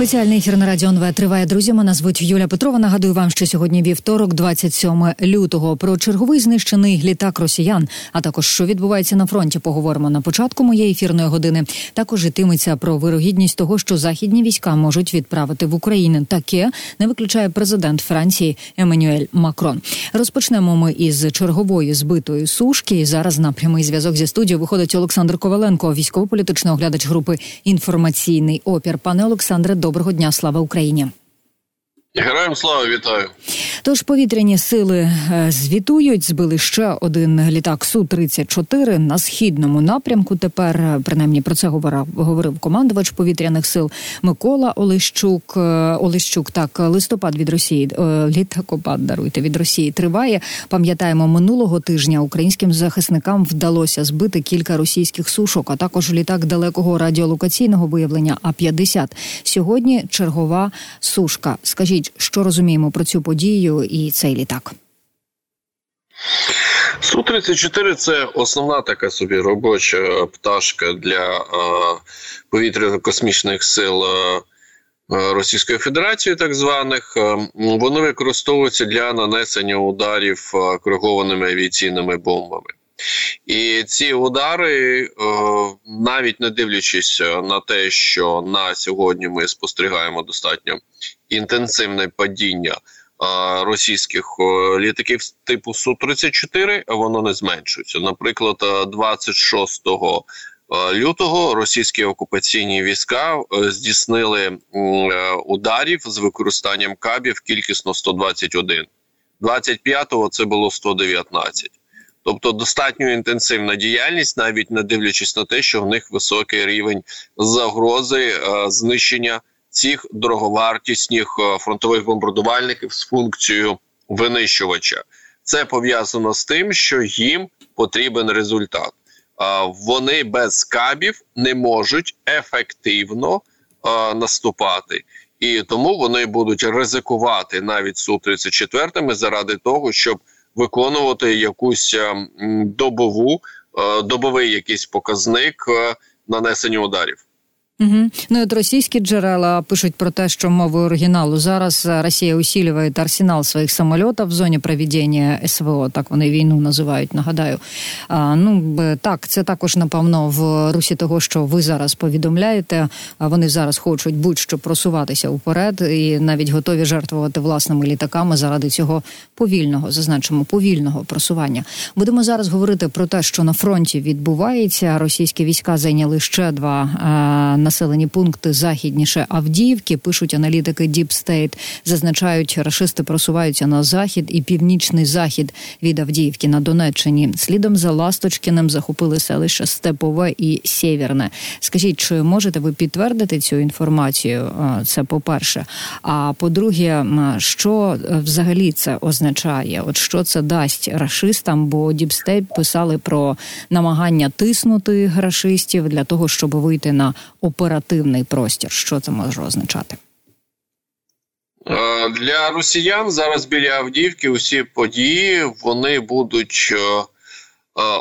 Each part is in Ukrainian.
Спеціальний ефір на радіо НВ триває друзі. Мене звуть Юля Петрова. Нагадую вам, що сьогодні вівторок, 27 лютого. Про черговий знищений літак росіян. А також що відбувається на фронті. Поговоримо на початку моєї ефірної години. Також йтиметься про вирогідність того, що західні війська можуть відправити в Україну. Таке не виключає президент Франції Еммануель Макрон. Розпочнемо ми із чергової збитої сушки. Зараз на прямий зв'язок зі студією виходить Олександр Коваленко, військово-політичний оглядач групи інформаційний опір. Пане Олександре, доброго дня, слава Україні. Героям слава вітаю. Тож повітряні сили е, звітують, збили ще один літак су 34 на східному напрямку. Тепер е, принаймні про це говорив, говорив командувач повітряних сил Микола Олещук. Е, Олещук так листопад від Росії літакопад даруйте від Росії триває. Пам'ятаємо, минулого тижня українським захисникам вдалося збити кілька російських сушок, а також літак далекого радіолокаційного виявлення. А 50 сьогодні чергова сушка. Скажіть. Розкажіть, що розуміємо про цю подію і цей літак. су 34 це основна така собі робоча пташка для повітряно-космічних сил Російської Федерації, так званих. Вони використовуються для нанесення ударів коригованими авіаційними бомбами. І ці удари, е, навіть не дивлячись на те, що на сьогодні ми спостерігаємо достатньо інтенсивне падіння російських літаків типу су 34 воно не зменшується. Наприклад, 26 лютого російські окупаційні війська здійснили ударів з використанням кабів кількісно 121. 25-го це було 119. Тобто достатньо інтенсивна діяльність, навіть не дивлячись на те, що в них високий рівень загрози е, знищення цих дороговартісних е, фронтових бомбардувальників з функцією винищувача. Це пов'язано з тим, що їм потрібен результат. Вони без кабів не можуть ефективно наступати, і тому вони будуть ризикувати навіть су 34 заради того, щоб виконувати якусь добову добовий якийсь показник нанесення ударів. Угу. Ну от російські джерела пишуть про те, що мовою оригіналу зараз Росія усилює арсенал своїх самольотів в зоні проведення СВО. Так вони війну називають. Нагадаю, а, ну так, це також напевно в русі того, що ви зараз повідомляєте. Вони зараз хочуть будь-що просуватися вперед, і навіть готові жертвувати власними літаками заради цього повільного, зазначимо, повільного просування. Будемо зараз говорити про те, що на фронті відбувається. Російські війська зайняли ще два а, населені пункти західніше Авдіївки. Пишуть аналітики Deep State, зазначають, рашисти просуваються на захід і північний захід від Авдіївки на Донеччині. Слідом за Ласточкіним захопили селище Степове і Сєвєрне. Скажіть, чи можете ви підтвердити цю інформацію? Це по перше. А по-друге, що взагалі це означає? От що це дасть рашистам? Бо State писали про намагання тиснути рашистів для того, щоб вийти на оперативний простір. Що це може означати? Е, для росіян зараз біля Авдіївки усі події вони будуть е, е,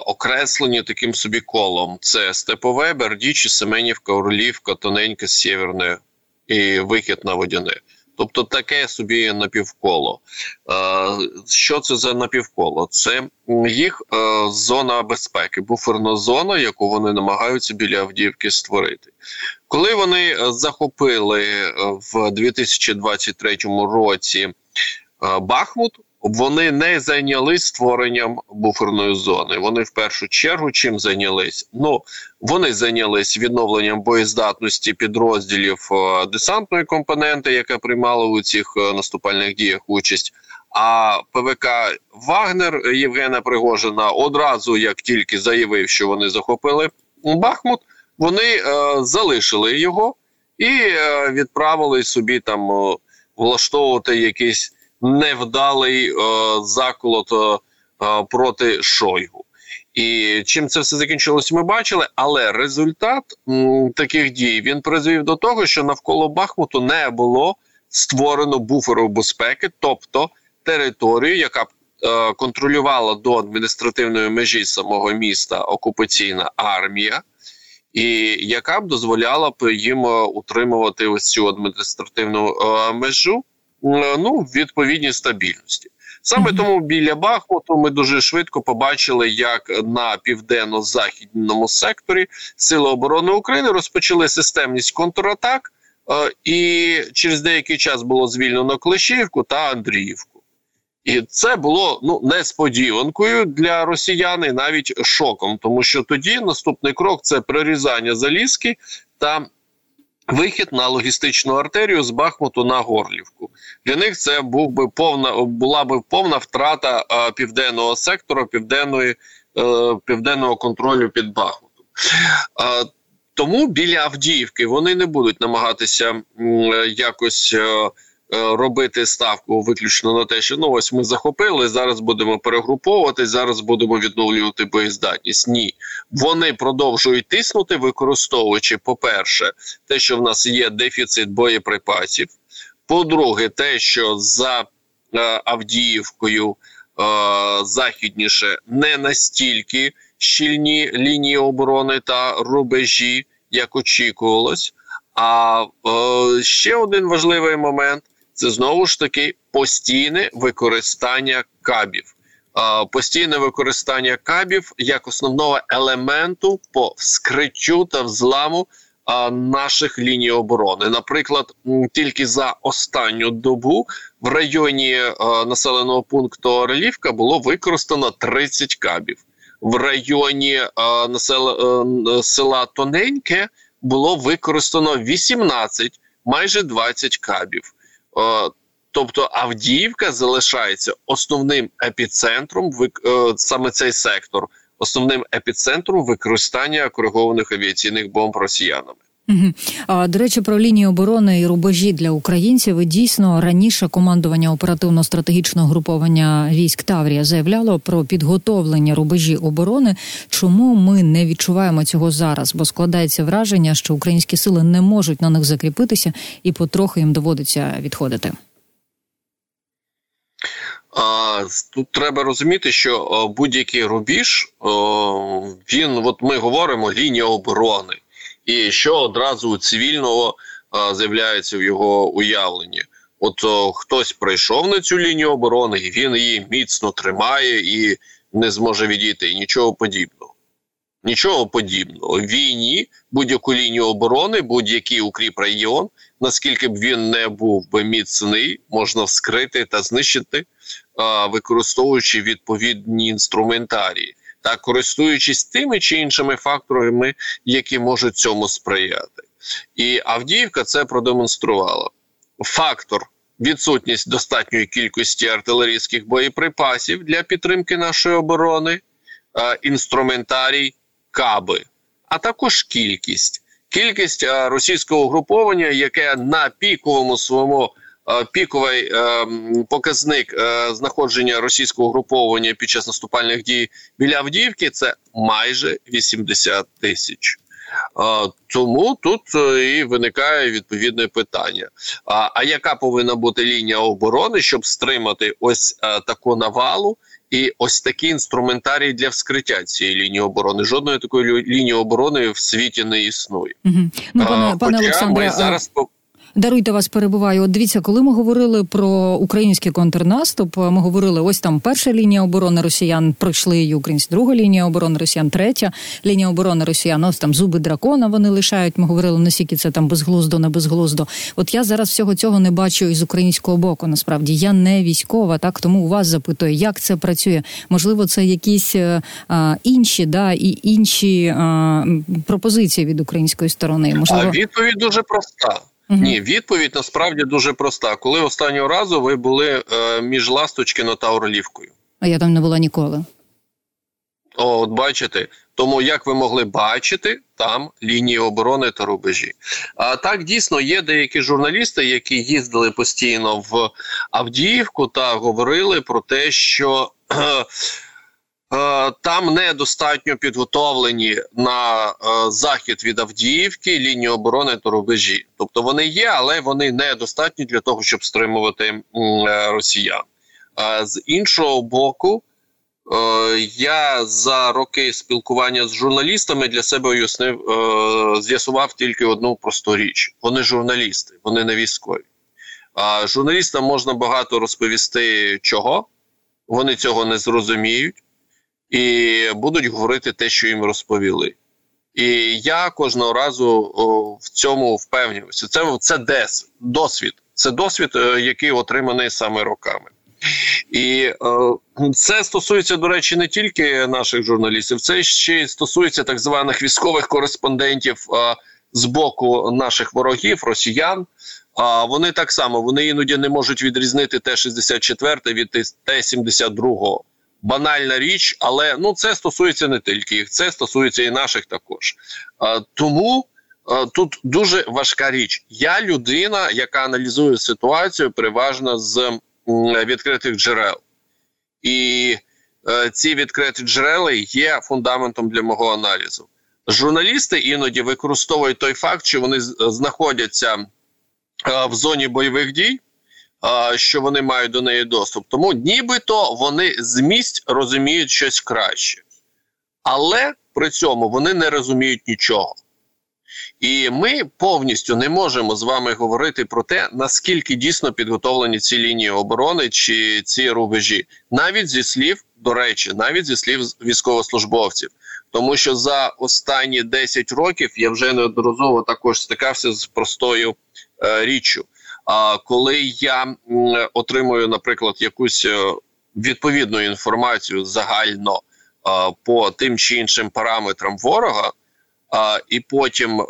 окреслені таким собі колом: це Степове, Бердічі, Семенівка, Орлівка, Тоненька, Сєвєрне і вихід на водяне. Тобто таке собі напівколо. Що це за напівколо? Це їх зона безпеки, буферна зона, яку вони намагаються біля Авдіївки створити. Коли вони захопили в 2023 році Бахмут, вони не зайнялись створенням буферної зони. Вони в першу чергу чим зайнялись? Ну вони зайнялись відновленням боєздатності підрозділів е, десантної компоненти, яка приймала у цих е, наступальних діях участь. А ПВК Вагнер Євгена Пригожина одразу, як тільки заявив, що вони захопили Бахмут, вони е, залишили його і е, відправили собі там е, влаштовувати якийсь невдалий е, заколот е, проти Шойгу. І чим це все закінчилося, ми бачили. Але результат м, таких дій він призвів до того, що навколо Бахмуту не було створено буферу безпеки, тобто територію, яка б е, контролювала до адміністративної межі самого міста окупаційна армія. і яка б дозволяла б їм утримувати ось цю адміністративну межу ну в відповідній стабільності. Саме тому біля Бахмуту ми дуже швидко побачили, як на південно-західному секторі Сили оборони України розпочали системність контратак, е, і через деякий час було звільнено Клещівку та Андріївку. І це було ну несподіванкою для росіян і навіть шоком, тому що тоді наступний крок це прирізання залізки та вихід на логістичну артерію з Бахмуту на Горлівку. Для них це був би повна була би повна втрата а, південного сектору, південної е, південного контролю під Бахмутом. А, тому біля Авдіївки вони не будуть намагатися якось. Е, робити ставку виключно на те, що ну ось ми захопили. Зараз будемо перегруповувати, зараз будемо відновлювати боєздатність. Ні, вони продовжують тиснути, використовуючи, по-перше, те, що в нас є дефіцит боєприпасів. По-друге, те, що за е, Авдіївкою е, західніше не настільки щільні лінії оборони та рубежі, як очікувалось. А е, ще один важливий момент це знову ж таки постійне використання кабів. Постійне використання кабів як основного елементу по вскриттю та взламу наших ліній оборони. Наприклад, тільки за останню добу в районі населеного пункту Орлівка було використано 30 кабів. В районі насел... Е, села Тоненьке було використано 18, майже 20 кабів. Е, тобто Авдіївка залишається основним епіцентром е, саме цей сектор, основним епіцентром використання коригованих авіаційних бомб росіянами. До речі, про лінії оборони і рубежі для українців і дійсно раніше командування оперативно-стратегічного груповання військ Таврія заявляло про підготовлення рубежі оборони. Чому ми не відчуваємо цього зараз? Бо складається враження, що українські сили не можуть на них закріпитися, і потрохи їм доводиться відходити. А, Тут треба розуміти, що будь-який рубіж він, от ми говоримо, лінія оборони і що одразу цивільного а, з'являється в його уявленні. От о, хтось прийшов на цю лінію оборони, і він її міцно тримає і не зможе відійти. Нічого подібного. Нічого подібного. В війні будь-яку лінію оборони, будь-який укріп регіон, наскільки б він не був би міцний, можна вскрити та знищити, а, використовуючи відповідні інструментарії та користуючись тими чи іншими факторами, які можуть цьому сприяти. І Авдіївка це продемонструвала. Фактор відсутність достатньої кількості артилерійських боєприпасів для підтримки нашої оборони, інструментарій, каби, а також кількість. Кількість російського угруповання, яке на піковому своєму Е, піковий е, показник е, знаходження російського угруповання під час наступальних дій біля Авдіївки це майже 80 тисяч. Тому тут і виникає відповідне питання: а а яка повинна бути лінія оборони, щоб стримати ось таку навалу і ось такий інструментарій для вскриття цієї лінії оборони? Жодної такої лінії оборони в світі не існує. Угу. Ну, пане, пане Олександре, ми зараз Даруйте вас, перебуваю. От дивіться, коли ми говорили про український контрнаступ, ми говорили, ось там перша лінія оборони росіян пройшли і українські друга лінія оборони росіян, третя лінія оборони росіян. Ось там зуби дракона вони лишають. Ми говорили наскільки це там безглуздо, не безглуздо. От я зараз всього цього не бачу із українського боку. Насправді я не військова, так тому у вас запитую, як це працює. Можливо, це якісь е, а, інші да і інші а, пропозиції від української сторони. Можливо, а відповідь дуже проста. Угу. Ні, відповідь насправді дуже проста. Коли останнього разу ви були е, між Ласточкино та Орлівкою? А я там не була ніколи. О, От бачите. Тому як ви могли бачити там лінії оборони та рубежі? А так дійсно є деякі журналісти, які їздили постійно в Авдіївку та говорили про те, що. Е, там недостатньо підготовлені на е, захід від Авдіївки лінії оборони та рубежі. Тобто вони є, але вони недостатні для того, щоб стримувати е, росіян. З іншого боку, я за роки спілкування з журналістами для себе уяснив, з'ясував тільки одну просту річ: вони журналісти, вони не військові. Журналістам можна багато розповісти, чого вони цього не зрозуміють і будуть говорити те, що їм розповіли. І я кожного разу о, в цьому впевнююся. Це це дес, досвід. Це досвід, е, який отриманий саме роками. І е, це стосується, до речі, не тільки наших журналістів, це ще й стосується так званих військових кореспондентів е, з боку наших ворогів, росіян. А вони так само вони іноді не можуть відрізнити Т-64 від Т-72. Банальна річ, але ну це стосується не тільки їх, це стосується і наших також. Тому тут дуже важка річ. Я людина, яка аналізує ситуацію переважно з відкритих джерел. І е, ці відкриті джерела є фундаментом для мого аналізу. Журналісти іноді використовують той факт, що вони знаходяться в зоні бойових дій, що вони мають до неї доступ. Тому нібито вони з місць розуміють щось краще. Але при цьому вони не розуміють нічого. І ми повністю не можемо з вами говорити про те, наскільки дійсно підготовлені ці лінії оборони чи ці рубежі, навіть зі слів, до речі, навіть зі слів військовослужбовців. Тому що за останні 10 років я вже неодноразово також стикався з простою Е, річчю. А коли я отримую, наприклад, якусь е, відповідну інформацію загально по тим чи іншим параметрам ворога. І потім е,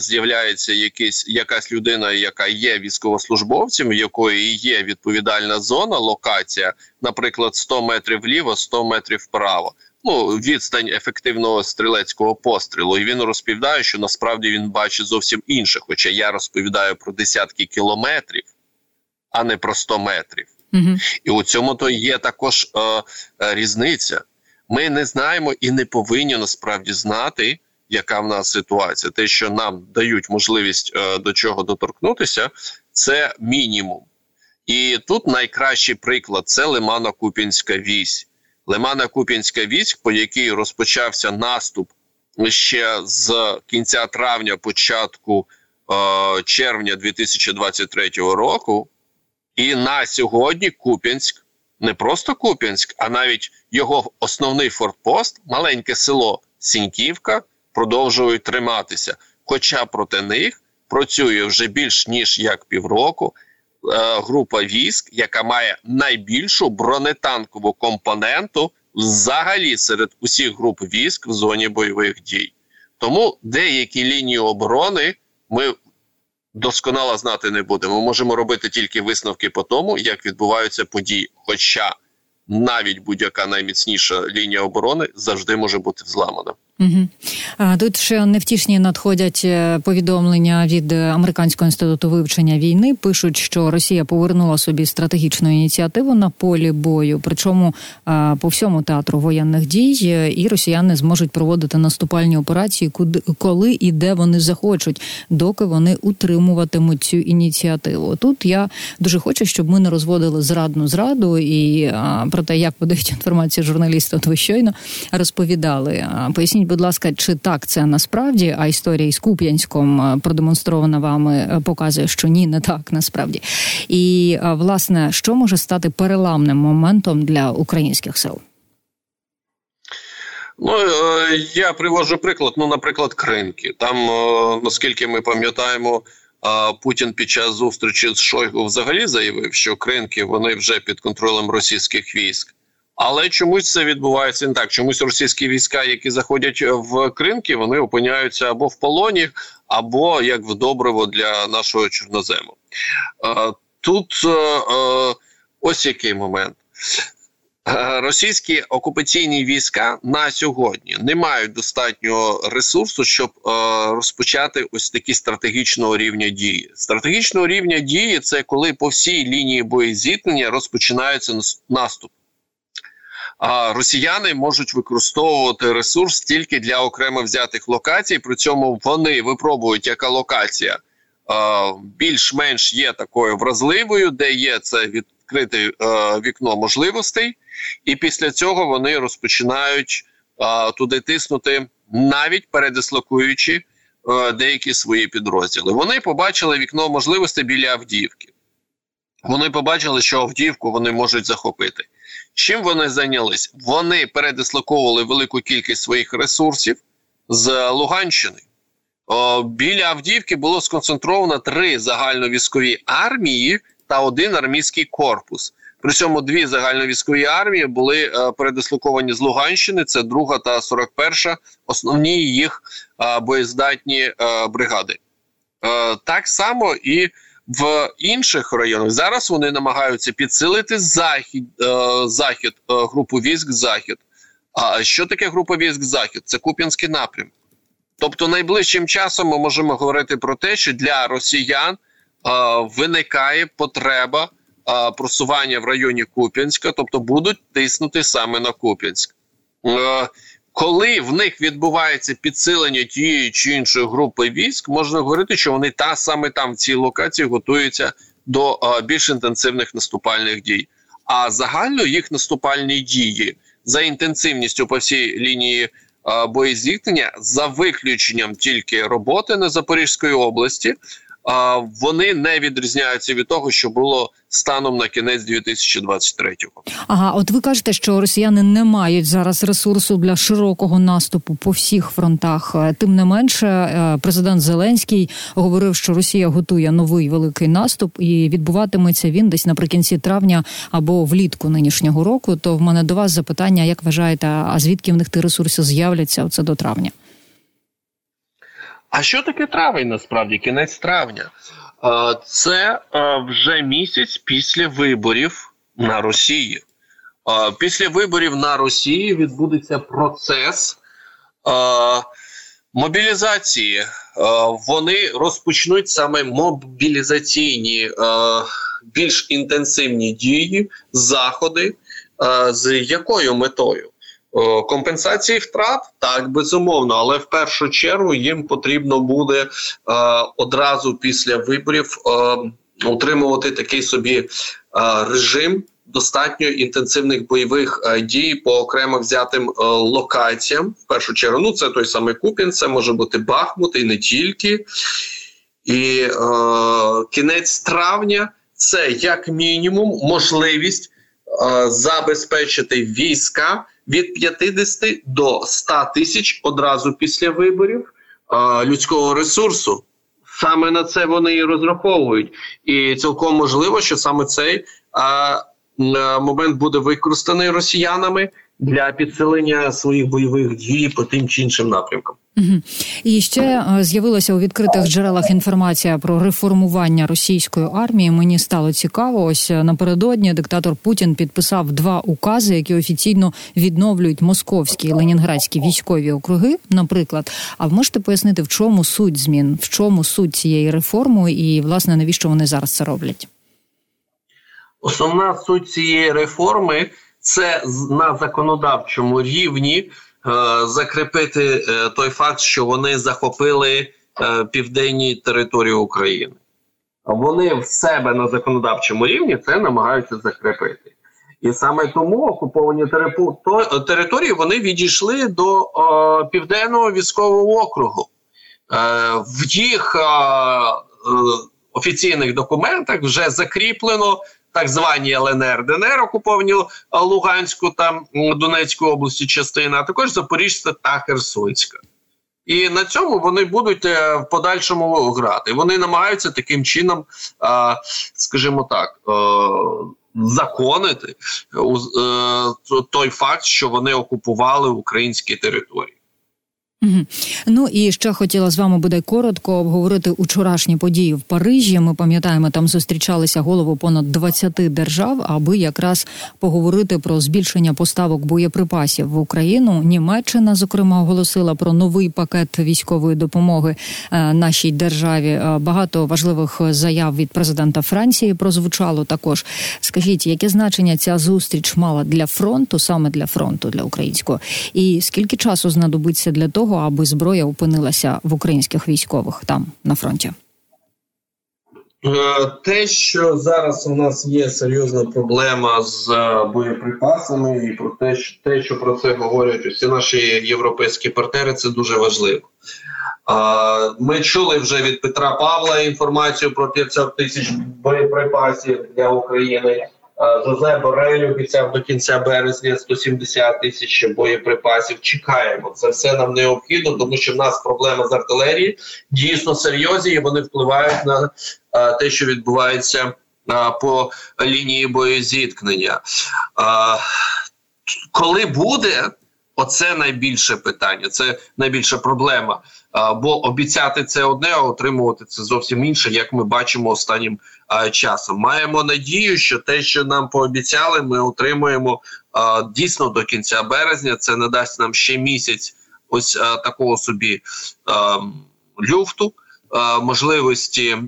з'являється якийсь якась людина, яка є військовослужбовцем, якої є відповідальна зона, локація, наприклад, 100 метрів вліво, 100 метрів вправо ну, відстань ефективного стрілецького пострілу. І він розповідає, що насправді він бачить зовсім інше. Хоча я розповідаю про десятки кілометрів, а не про 100 метрів. Угу. І у цьому то є також е, е, різниця. Ми не знаємо і не повинні насправді знати, яка в нас ситуація. Те, що нам дають можливість е, до чого доторкнутися, це мінімум. І тут найкращий приклад це Лимано-Купінська вісь. Лимана Куп'янська військ, по якій розпочався наступ ще з кінця травня, початку е, червня 2023 року. І на сьогодні Куп'янськ, не просто Куп'янськ, а навіть його основний фортпост, маленьке село Сіньківка, продовжують триматися. Хоча проти них працює вже більш ніж як півроку група військ, яка має найбільшу бронетанкову компоненту взагалі серед усіх груп військ в зоні бойових дій. Тому деякі лінії оборони ми досконало знати не будемо. Ми можемо робити тільки висновки по тому, як відбуваються події. Хоча навіть будь-яка найміцніша лінія оборони завжди може бути зламана. Угу. Тут ще невтішні надходять е, повідомлення від американського інституту вивчення війни. Пишуть, що Росія повернула собі стратегічну ініціативу на полі бою. Причому по всьому театру воєнних дій е, і росіяни зможуть проводити наступальні операції, куди коли і де вони захочуть, доки вони утримуватимуть цю ініціативу. Тут я дуже хочу, щоб ми не розводили зрадну зраду і про те, як подають інформацію журналісти, ви щойно розповідали. Поясніть. Поясніть, будь ласка, чи так це насправді, а історія із Куп'янськом е, продемонстрована вами е, показує, що ні, не так насправді. І е, власне, що може стати переламним моментом для українських сил? Ну я привожу приклад. Ну, наприклад, Кринки. Там, наскільки ми пам'ятаємо, Путін під час зустрічі з Шойгу взагалі заявив, що Кринки вони вже під контролем російських військ. Але чомусь це відбувається не так. Чомусь російські війська, які заходять в Кримки, вони опиняються або в полоні, або як в добриво для нашого чорнозему. Тут е, е, ось який момент. Е, російські окупаційні війська на сьогодні не мають достатнього ресурсу, щоб е, розпочати ось такі стратегічного рівня дії. Стратегічного рівня дії це коли по всій лінії боєзіткнення розпочинається наступ росіяни можуть використовувати ресурс тільки для окремо взятих локацій. При цьому вони випробують, яка локація більш-менш є такою вразливою, де є це від відкрити е, вікно можливостей, і після цього вони розпочинають е, туди тиснути, навіть передислокуючи е, деякі свої підрозділи. Вони побачили вікно можливостей біля Авдіївки. Вони побачили, що Авдіївку вони можуть захопити. Чим вони зайнялись? Вони передислоковували велику кількість своїх ресурсів з Луганщини. Біля Авдіївки було сконцентровано три загальновійськові армії та один армійський корпус. При цьому дві загальновійськові армії були е, передислоковані з Луганщини. Це друга та 41-ша, основні їх е, боєздатні е, бригади. Так само і в інших районах зараз вони намагаються підсилити захід е, захід е, групу військ захід. А що таке група військ захід? Це Куп'янський напрям. Тобто, найближчим часом ми можемо говорити про те, що для росіян е, виникає потреба просування в районі Куп'янська, тобто будуть тиснути саме на Куп'янськ. Коли в них відбувається підсилення тієї чи іншої групи військ, можна говорити, що вони та саме там в цій локації готуються до е, більш інтенсивних наступальних дій. А загально їх наступальні дії за інтенсивністю по всій лінії е, боєзіткнення, за виключенням тільки роботи на Запорізької області, вони не відрізняються від того, що було станом на кінець 2023-го. Ага, от ви кажете, що росіяни не мають зараз ресурсу для широкого наступу по всіх фронтах. Е, тим не менше, е, президент Зеленський говорив, що Росія готує новий великий наступ, і відбуватиметься він десь наприкінці травня або влітку нинішнього року. То в мене до вас запитання: як вважаєте, а звідки в них ті ресурси з'являться? Оце до травня? А що таке травень? Насправді кінець травня? Це вже місяць після виборів на Росії. Після виборів на Росії відбудеться процес мобілізації. Вони розпочнуть саме мобілізаційні більш інтенсивні дії, заходи. З якою метою? Е, компенсації втрат так безумовно, але в першу чергу їм потрібно буде е, одразу після виборів е, утримувати такий собі е, режим достатньо інтенсивних бойових е, дій по окремо взятим е, локаціям. В першу чергу, ну це той самий Купін, це може бути Бахмут і не тільки. І кінець травня це як мінімум можливість забезпечити війська від 50 до 100 тисяч одразу після виборів людського ресурсу. Саме на це вони і розраховують, і цілком можливо, що саме цей а, момент буде використаний росіянами для підсилення своїх бойових дій по тим чи іншим напрямкам. Угу. І ще е, з'явилася у відкритих джерелах інформація про реформування російської армії. Мені стало цікаво. Ось е, напередодні диктатор Путін підписав два укази, які офіційно відновлюють московські і ленінградські військові округи. Наприклад, а ви можете пояснити, в чому суть змін, в чому суть цієї реформи, і власне навіщо вони зараз це роблять? Основна суть цієї реформи це на законодавчому рівні е, закріпити е, той факт, що вони захопили е, південні території України. Вони в себе на законодавчому рівні це намагаються закріпити. І саме тому окуповані території вони відійшли до о, південного військового округу. Е, в їх е, офіційних документах вже закріплено так звані ЛНР, ДНР окуповані Луганську та Донецьку області частина, а також Запорізька та Херсонська. І на цьому вони будуть е, в подальшому грати. Вони намагаються таким чином, скажімо так, е, законити е, той факт, що вони окупували українські території. Угу. Ну і ще хотіла з вами буде коротко обговорити учорашні події в Парижі. Ми пам'ятаємо, там зустрічалися голови понад 20 держав, аби якраз поговорити про збільшення поставок боєприпасів в Україну. Німеччина зокрема оголосила про новий пакет військової допомоги е, нашій державі. Е, багато важливих заяв від президента Франції прозвучало також. Скажіть, яке значення ця зустріч мала для фронту, саме для фронту для українського, і скільки часу знадобиться для того? Аби зброя опинилася в українських військових там на фронті? Е, те, що зараз у нас є серйозна проблема з е, боєприпасами, і про те, що те, що про це говорять усі наші європейські партнери, це дуже важливо. Ми чули вже від Петра Павла інформацію про 500 тисяч боєприпасів для України. Жозе Борель обіцяв до кінця березня 170 тисяч боєприпасів. Чекаємо це все нам необхідно, тому що в нас проблема з артилерії дійсно серйозні. і Вони впливають на те, що відбувається по лінії боєзіткнення. Коли буде оце найбільше питання, це найбільша проблема. Бо обіцяти це одне, а отримувати це зовсім інше, як ми бачимо останнім часом. Маємо надію, що те, що нам пообіцяли, ми отримуємо дійсно до кінця березня. Це надасть нам ще місяць ось такого собі люфту. Можливості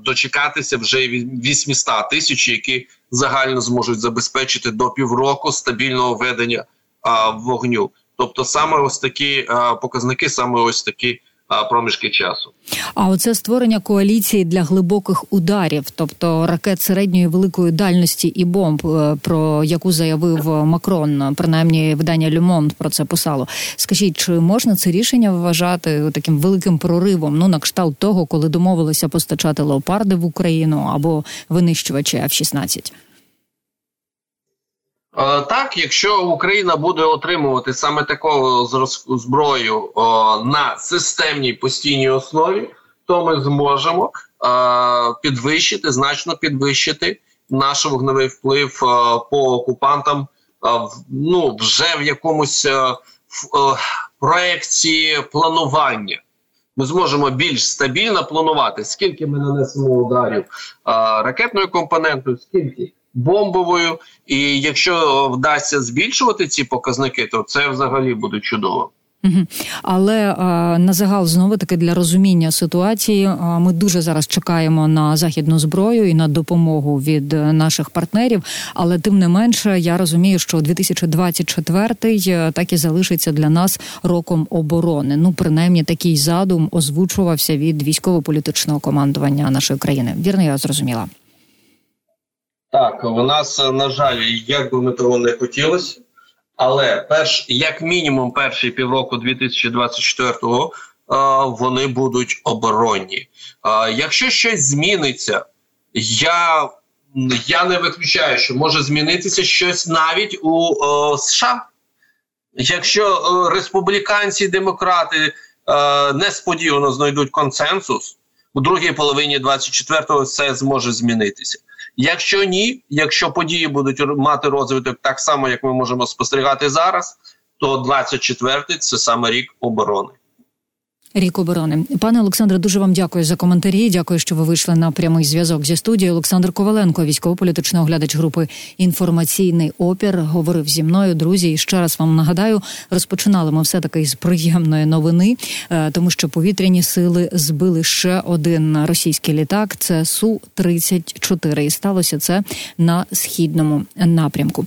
дочекатися вже 800 тисяч, які загально зможуть забезпечити до півроку стабільного ведення вогню. Тобто, саме ось такі показники, саме ось такі. Проміжки часу, а оце створення коаліції для глибоких ударів, тобто ракет середньої великої дальності і бомб, е, про яку заявив Макрон, принаймні видання Люмонт про це писало. Скажіть, чи можна це рішення вважати таким великим проривом? Ну на кшталт того, коли домовилися постачати леопарди в Україну або винищувачі F-16? Е, так, якщо Україна буде отримувати саме таку зброю на системній постійній основі, то ми зможемо е, підвищити значно підвищити наш вогневий вплив е, по окупантам ну вже в якомусь проекції планування. Ми зможемо більш стабільно планувати, скільки ми нанесемо ударів ракетною компонентою, скільки бомбовою. І якщо вдасться збільшувати ці показники, то це взагалі буде чудово. Але а, на загал знову таки для розуміння ситуації ми дуже зараз чекаємо на західну зброю і на допомогу від наших партнерів. Але тим не менше, я розумію, що 2024-й е, так і залишиться для нас роком оборони. Ну, принаймні, такий задум озвучувався від військово-політичного командування нашої країни. Вірно, я зрозуміла. Так, у нас, е, на жаль, як би ми того не хотілося, але перш, як мінімум, перші півроку 2024-го е, вони будуть оборонні. Е, якщо щось зміниться, я я не виключаю, що може змінитися щось навіть у е, США. Якщо е, республіканці і демократи е, несподівано знайдуть консенсус, у другій половині 24-го це зможе змінитися. Якщо ні, якщо події будуть мати розвиток так само, як ми можемо спостерігати зараз, то 24-й – це саме рік оборони. Рік оборони, пане Олександре, дуже вам дякую за коментарі. Дякую, що ви вийшли на прямий зв'язок зі студією. Олександр Коваленко, військово-політичний оглядач групи інформаційний опір, говорив зі мною. Друзі, і ще раз вам нагадаю, розпочинали ми все таки з приємної новини, е, тому що повітряні сили збили ще один російський літак. Це су 34 і сталося це на східному напрямку.